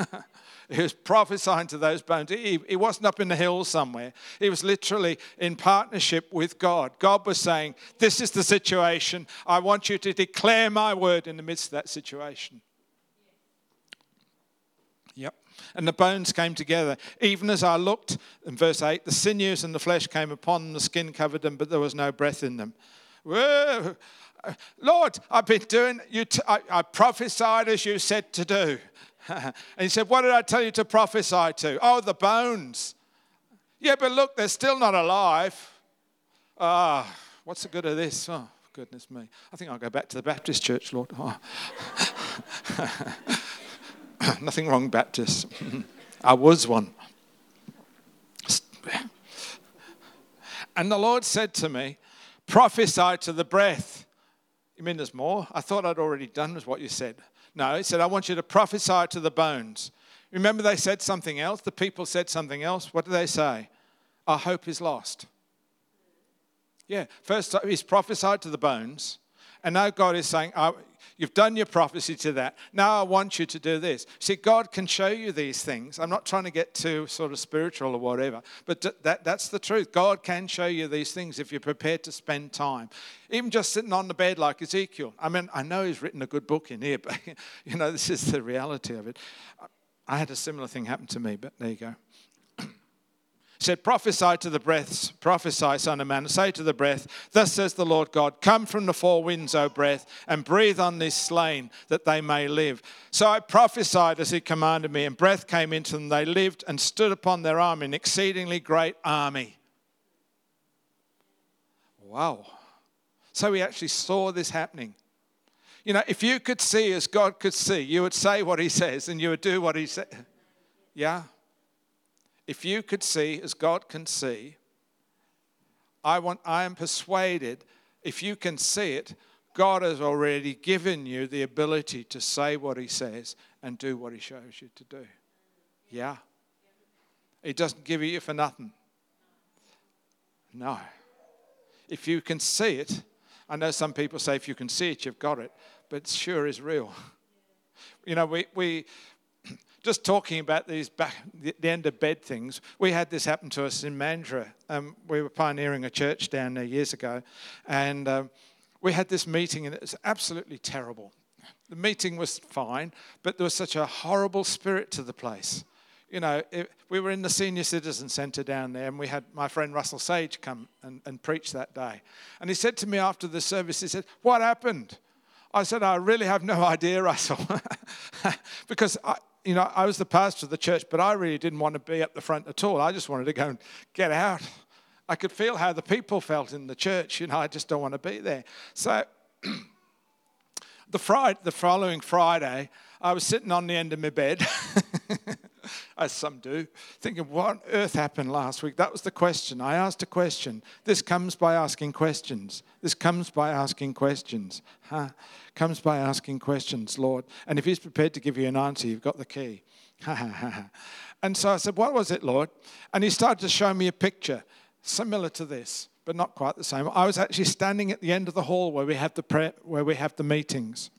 he was prophesying to those bones. He, he wasn't up in the hills somewhere. He was literally in partnership with God. God was saying, This is the situation. I want you to declare my word in the midst of that situation. And the bones came together. Even as I looked, in verse 8, the sinews and the flesh came upon them, the skin covered them, but there was no breath in them. Whoa. Lord, I've been doing, you t- I, I prophesied as you said to do. and he said, What did I tell you to prophesy to? Oh, the bones. Yeah, but look, they're still not alive. Ah, what's the good of this? Oh, goodness me. I think I'll go back to the Baptist church, Lord. Oh. Nothing wrong, Baptist. I was one. And the Lord said to me, Prophesy to the breath. You mean there's more? I thought I'd already done with what you said. No, he said, I want you to prophesy to the bones. Remember, they said something else? The people said something else. What did they say? Our hope is lost. Yeah, first he's prophesied to the bones, and now God is saying, You've done your prophecy to that. Now I want you to do this. See, God can show you these things. I'm not trying to get too sort of spiritual or whatever, but that, that's the truth. God can show you these things if you're prepared to spend time. Even just sitting on the bed like Ezekiel. I mean, I know he's written a good book in here, but you know, this is the reality of it. I had a similar thing happen to me, but there you go said, Prophesy to the breaths, prophesy, son of man, say to the breath, Thus says the Lord God, Come from the four winds, O breath, and breathe on this slain, that they may live. So I prophesied as he commanded me, and breath came into them. They lived and stood upon their army, an exceedingly great army. Wow. So we actually saw this happening. You know, if you could see as God could see, you would say what he says and you would do what he said. Yeah? If you could see as God can see, I, want, I am persuaded if you can see it, God has already given you the ability to say what He says and do what He shows you to do. Yeah. He doesn't give you for nothing. No. If you can see it, I know some people say if you can see it, you've got it, but it sure is real. You know, we, we just talking about these back, the, end of bed things, we had this happen to us in Mandurah. Um, we were pioneering a church down there years ago, and um, we had this meeting, and it was absolutely terrible. The meeting was fine, but there was such a horrible spirit to the place. You know, it, we were in the senior citizen centre down there, and we had my friend Russell Sage come and, and preach that day. And he said to me after the service, he said, What happened? I said, I really have no idea, Russell. because I, you know, I was the pastor of the church, but I really didn't want to be at the front at all. I just wanted to go and get out. I could feel how the people felt in the church. You know, I just don't want to be there. So the, Friday, the following Friday, I was sitting on the end of my bed, as some do, thinking, what on earth happened last week? That was the question. I asked a question. This comes by asking questions. This comes by asking questions. Huh? Comes by asking questions, Lord. And if He's prepared to give you an answer, you've got the key. and so I said, What was it, Lord? And He started to show me a picture similar to this, but not quite the same. I was actually standing at the end of the hall where we have the, prayer, where we have the meetings.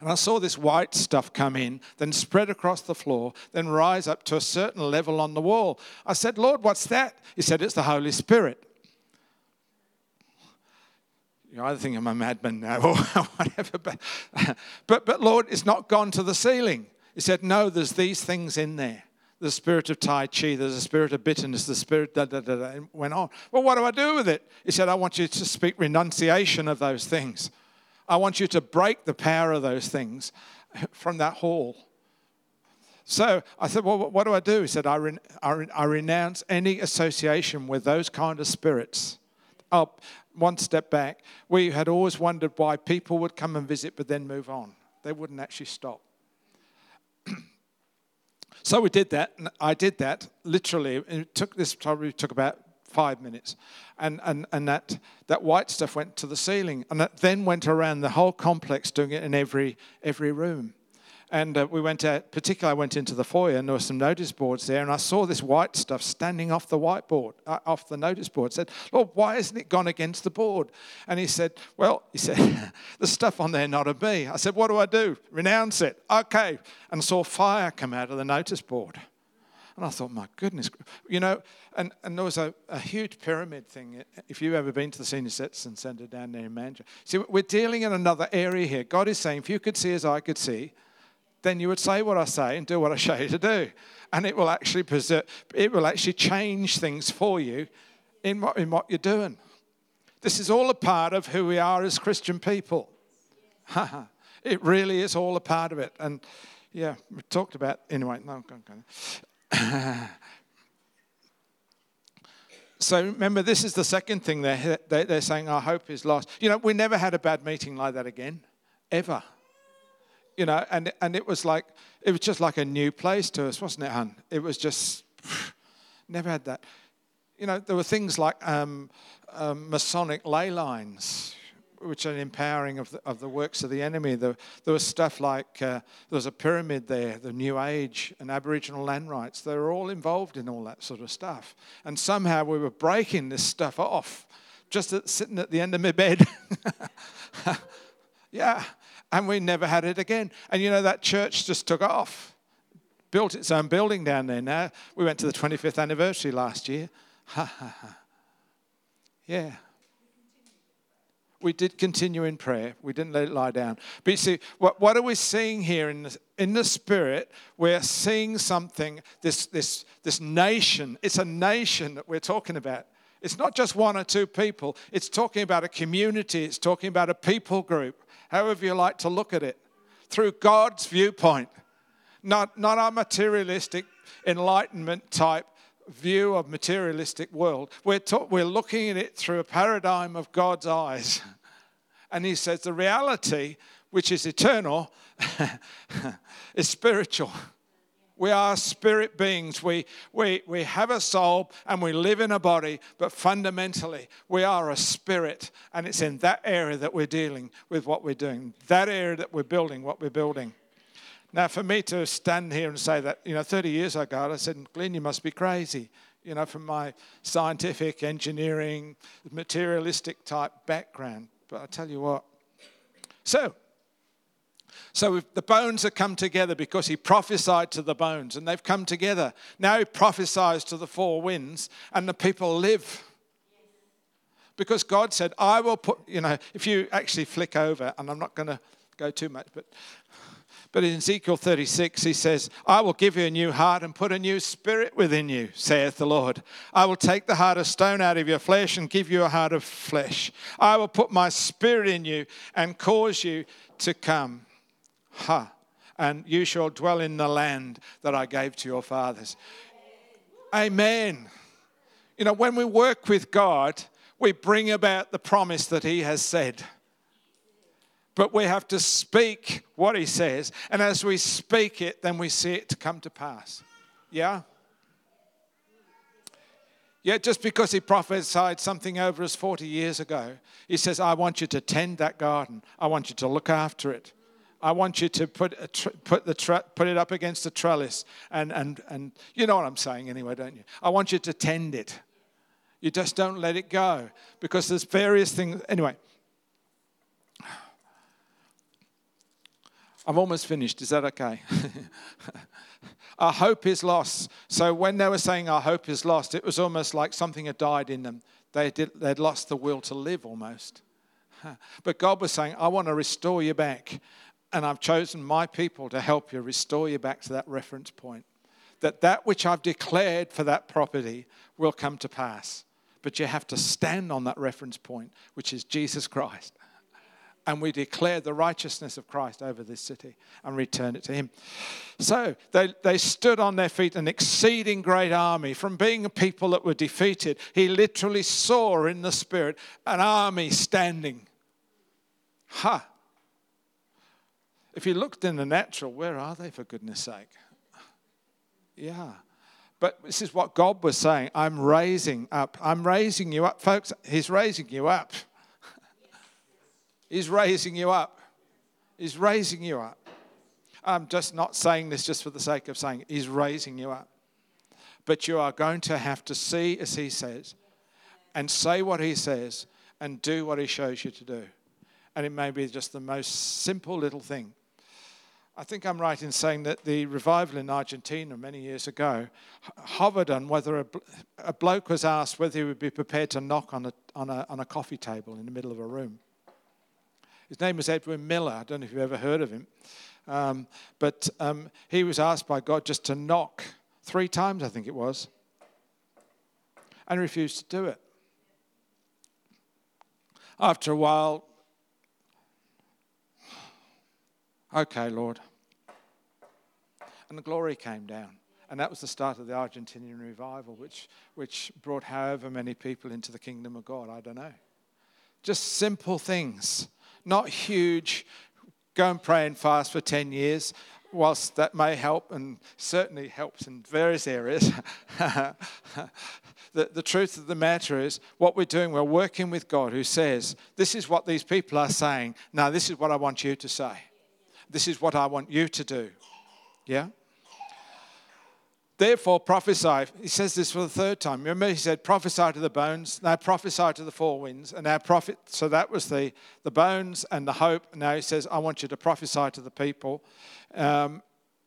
And I saw this white stuff come in, then spread across the floor, then rise up to a certain level on the wall. I said, Lord, what's that? He said, It's the Holy Spirit. You either think I'm a madman now or whatever, but, but, but Lord, it's not gone to the ceiling. He said, No, there's these things in there the spirit of Tai Chi, there's a spirit of bitterness, the spirit da da da da, went on. Well, what do I do with it? He said, I want you to speak renunciation of those things. I want you to break the power of those things from that hall. So I said, Well, what do I do? He said, I, I, re- I renounce any association with those kind of spirits. Oh, one step back. We had always wondered why people would come and visit but then move on. They wouldn't actually stop. so we did that. And I did that literally. It took this probably took about five minutes. And, and, and that, that white stuff went to the ceiling. And that then went around the whole complex, doing it in every, every room. And uh, we went out, particularly, I went into the foyer and there were some notice boards there, and I saw this white stuff standing off the whiteboard, uh, off the notice board. I said, Lord, why hasn't it gone against the board? And he said, Well, he said, the stuff on there not of me. I said, What do I do? Renounce it. Okay. And saw fire come out of the notice board. And I thought, my goodness, you know, and, and there was a, a huge pyramid thing. If you've ever been to the Senior Citizen Centre down there in Mandurah, see, we're dealing in another area here. God is saying, if you could see as I could see, then you would say what I say and do what I show you to do. And it will actually preserve, it will actually change things for you in what, in what you're doing. This is all a part of who we are as Christian people. it really is all a part of it. And yeah, we talked about, anyway, no. so remember, this is the second thing they're, they're saying our hope is lost. You know, we never had a bad meeting like that again, ever. You know, and, and it was like, it was just like a new place to us, wasn't it, hun? It was just, never had that. You know, there were things like um, um, Masonic ley lines, which are an empowering of the, of the works of the enemy. There, there was stuff like uh, there was a pyramid there, the New Age and Aboriginal land rights. They were all involved in all that sort of stuff. And somehow we were breaking this stuff off, just at, sitting at the end of my bed. yeah, and we never had it again. And you know, that church just took off, built its own building down there now. We went to the 25th anniversary last year. yeah we did continue in prayer. We didn't let it lie down. But you see, what, what are we seeing here in the, in the spirit? We're seeing something, this, this, this nation. It's a nation that we're talking about. It's not just one or two people, it's talking about a community, it's talking about a people group, however you like to look at it, through God's viewpoint, not, not our materialistic enlightenment type view of materialistic world. We're, ta- we're looking at it through a paradigm of God's eyes. And he says the reality, which is eternal, is spiritual. We are spirit beings. We, we, we have a soul and we live in a body, but fundamentally, we are a spirit. And it's in that area that we're dealing with what we're doing, that area that we're building what we're building. Now, for me to stand here and say that, you know, 30 years ago, I said, Glenn, you must be crazy. You know, from my scientific, engineering, materialistic type background. But I tell you what. So, So the bones have come together because he prophesied to the bones and they've come together. Now he prophesies to the four winds and the people live. Because God said, I will put, you know, if you actually flick over, and I'm not going to go too much, but but in Ezekiel 36, he says, I will give you a new heart and put a new spirit within you, saith the Lord. I will take the heart of stone out of your flesh and give you a heart of flesh. I will put my spirit in you and cause you to come. Ha. And you shall dwell in the land that I gave to your fathers. Amen. You know, when we work with God, we bring about the promise that He has said but we have to speak what he says. And as we speak it, then we see it to come to pass. Yeah? Yeah, just because he prophesied something over us 40 years ago, he says, I want you to tend that garden. I want you to look after it. I want you to put, tr- put, the put it up against the trellis. And, and, and you know what I'm saying anyway, don't you? I want you to tend it. You just don't let it go because there's various things. Anyway, I'm almost finished. Is that okay? our hope is lost. So when they were saying our hope is lost, it was almost like something had died in them. They did, they'd lost the will to live almost. But God was saying, I want to restore you back. And I've chosen my people to help you restore you back to that reference point. That that which I've declared for that property will come to pass. But you have to stand on that reference point, which is Jesus Christ and we declare the righteousness of Christ over this city and return it to Him. So they, they stood on their feet, an exceeding great army. From being a people that were defeated, he literally saw in the Spirit an army standing. Ha! Huh. If you looked in the natural, where are they, for goodness sake? Yeah. But this is what God was saying I'm raising up. I'm raising you up. Folks, He's raising you up. He's raising you up. He's raising you up. I'm just not saying this just for the sake of saying it. He's raising you up. But you are going to have to see as He says and say what He says and do what He shows you to do. And it may be just the most simple little thing. I think I'm right in saying that the revival in Argentina many years ago hovered on whether a, a bloke was asked whether he would be prepared to knock on a, on, a, on a coffee table in the middle of a room. His name was Edwin Miller. I don't know if you've ever heard of him. Um, but um, he was asked by God just to knock three times, I think it was, and refused to do it. After a while, okay, Lord. And the glory came down. And that was the start of the Argentinian revival, which, which brought however many people into the kingdom of God. I don't know. Just simple things not huge. Go and pray and fast for 10 years. Whilst that may help and certainly helps in various areas, the, the truth of the matter is what we're doing, we're working with God who says, This is what these people are saying. Now, this is what I want you to say. This is what I want you to do. Yeah? Therefore, prophesy. He says this for the third time. Remember, he said, prophesy to the bones, now prophesy to the four winds, and now prophet. So that was the, the bones and the hope. Now he says, I want you to prophesy to the people. Um,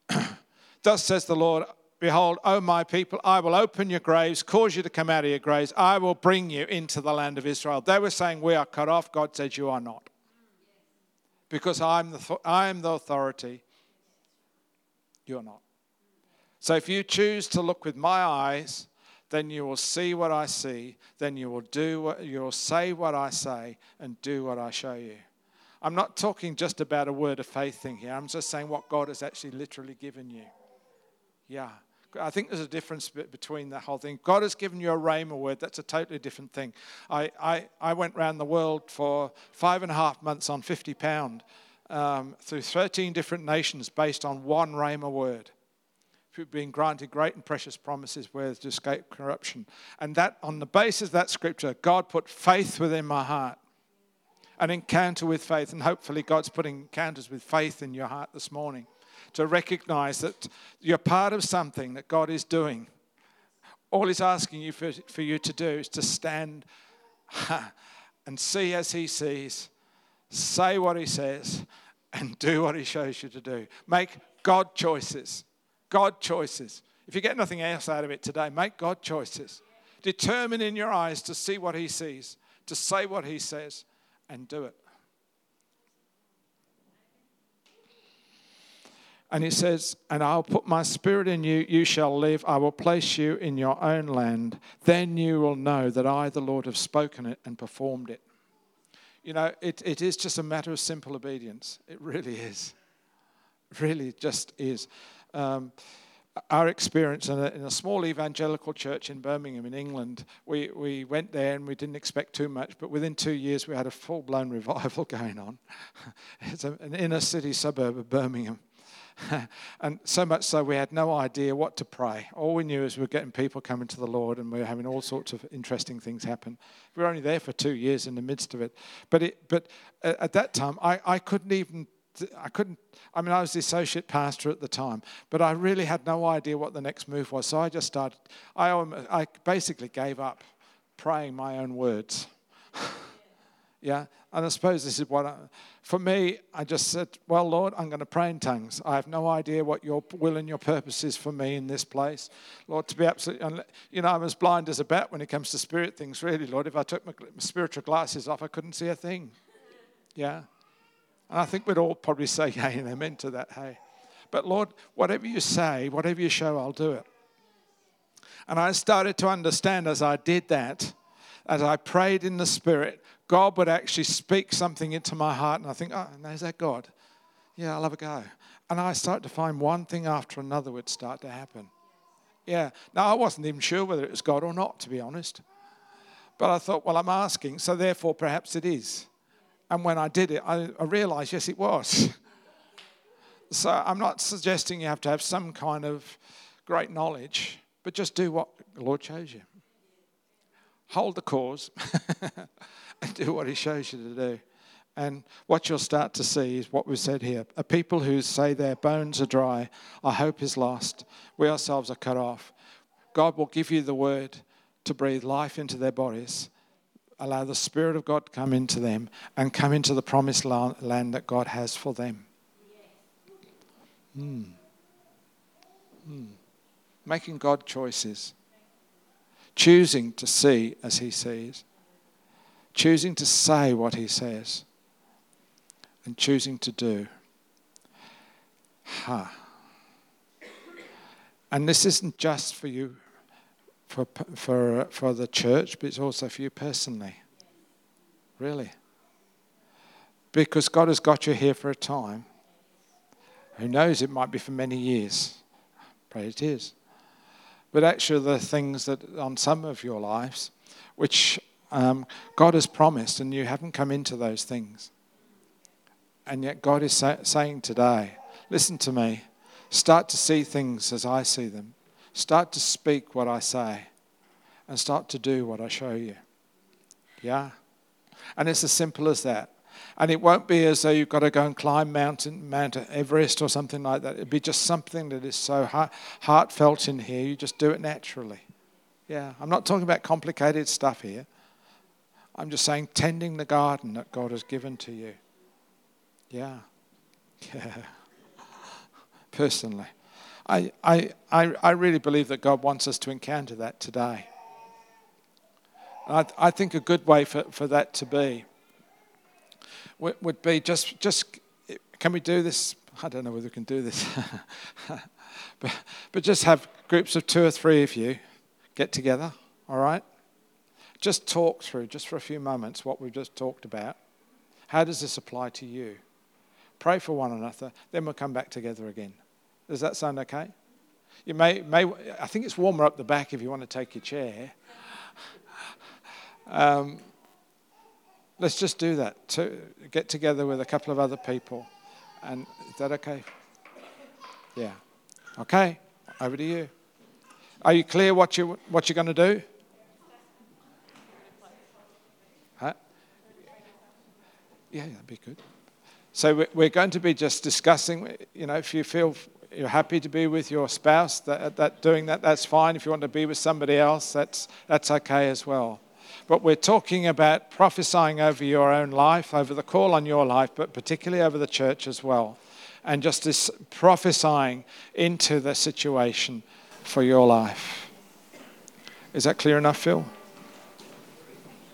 Thus says the Lord, Behold, O my people, I will open your graves, cause you to come out of your graves. I will bring you into the land of Israel. They were saying, We are cut off. God says, You are not. Because I'm the, I am the authority. You're not. So if you choose to look with my eyes, then you will see what I see, then you will do what you will say what I say and do what I show you. I'm not talking just about a word of faith thing here. I'm just saying what God has actually literally given you. Yeah. I think there's a difference between the whole thing. God has given you a rhema word. That's a totally different thing. I, I, I went around the world for five and a half months on 50 pound um, through 13 different nations based on one rhema word been granted great and precious promises where to escape corruption. And that, on the basis of that scripture, God put faith within my heart. An encounter with faith. And hopefully, God's putting encounters with faith in your heart this morning to recognize that you're part of something that God is doing. All He's asking you for, for you to do is to stand and see as He sees, say what He says, and do what He shows you to do. Make God choices. God choices. If you get nothing else out of it today, make God choices. Determine in your eyes to see what He sees, to say what He says, and do it. And he says, And I'll put my spirit in you, you shall live. I will place you in your own land. Then you will know that I, the Lord, have spoken it and performed it. You know, it, it is just a matter of simple obedience. It really is. Really just is. Um, our experience in a, in a, small evangelical church in Birmingham, in England, we, we went there and we didn't expect too much, but within two years we had a full blown revival going on. it's a, an inner city suburb of Birmingham. and so much so we had no idea what to pray. All we knew is we were getting people coming to the Lord and we were having all sorts of interesting things happen. We were only there for two years in the midst of it. But, it, but at that time, I, I couldn't even I couldn't, I mean, I was the associate pastor at the time, but I really had no idea what the next move was. So I just started, I, I basically gave up praying my own words. Yeah, and I suppose this is what, I, for me, I just said, Well, Lord, I'm going to pray in tongues. I have no idea what your will and your purpose is for me in this place. Lord, to be absolutely, you know, I'm as blind as a bat when it comes to spirit things, really, Lord. If I took my spiritual glasses off, I couldn't see a thing. Yeah. And I think we'd all probably say, Yeah, and amen to that, hey. But Lord, whatever you say, whatever you show, I'll do it. And I started to understand as I did that, as I prayed in the Spirit, God would actually speak something into my heart, and I think, oh, is that God? Yeah, I'll have a go. And I started to find one thing after another would start to happen. Yeah. Now, I wasn't even sure whether it was God or not, to be honest. But I thought, well, I'm asking, so therefore perhaps it is. And when I did it, I, I realized, yes, it was. so I'm not suggesting you have to have some kind of great knowledge, but just do what the Lord shows you. Hold the cause and do what He shows you to do. And what you'll start to see is what we've said here a people who say their bones are dry, our hope is lost, we ourselves are cut off. God will give you the word to breathe life into their bodies, allow the Spirit of God to come into them, and come into the promised land that God has for them. Mm. Mm. Making God choices, choosing to see as He sees choosing to say what he says, and choosing to do. Ha. And this isn't just for you, for, for, for the church, but it's also for you personally. Really. Because God has got you here for a time. Who knows, it might be for many years. Pray it is. But actually, the things that on some of your lives, which um, God has promised, and you haven't come into those things. And yet, God is sa- saying today, listen to me. Start to see things as I see them. Start to speak what I say. And start to do what I show you. Yeah? And it's as simple as that. And it won't be as though you've got to go and climb mountain, Mount Everest or something like that. It'd be just something that is so heart, heartfelt in here. You just do it naturally. Yeah, I'm not talking about complicated stuff here. I'm just saying, tending the garden that God has given to you. Yeah. Yeah. Personally. I, I, I, I really believe that God wants us to encounter that today. I, I think a good way for, for that to be would, would be just, just, can we do this? I don't know whether we can do this. but, but just have groups of two or three of you get together, all right? just talk through, just for a few moments, what we've just talked about. How does this apply to you? Pray for one another, then we'll come back together again. Does that sound okay? You may, may I think it's warmer up the back if you want to take your chair. Um, let's just do that. To get together with a couple of other people. And is that okay? Yeah. Okay. Over to you. Are you clear what you what you're going to do? Yeah, that'd be good. So we're going to be just discussing, you know, if you feel you're happy to be with your spouse, that, that doing that, that's fine. If you want to be with somebody else, that's, that's okay as well. but we're talking about prophesying over your own life, over the call on your life, but particularly over the church as well. And just this prophesying into the situation for your life. Is that clear enough, Phil?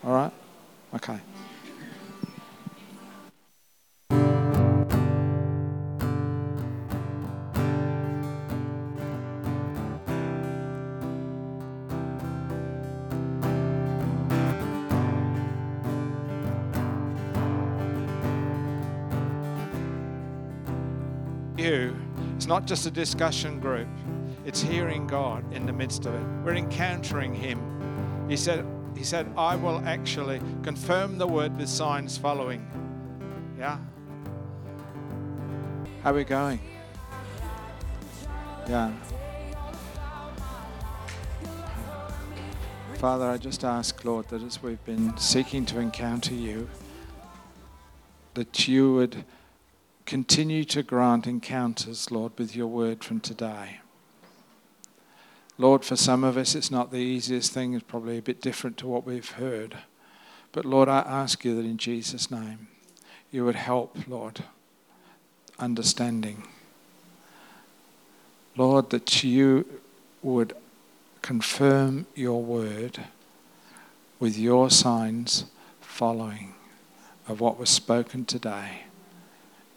All right? Okay. Not just a discussion group, it's hearing God in the midst of it. We're encountering Him. He said, he said, I will actually confirm the word with signs following. Yeah? How are we going? Yeah. Father, I just ask, Lord, that as we've been seeking to encounter you, that you would continue to grant encounters, Lord, with your word from today. Lord, for some of us, it's not the easiest thing. It's probably a bit different to what we've heard. But Lord, I ask you that in Jesus' name, you would help, Lord, understanding. Lord, that you would confirm your word with your signs following of what was spoken today.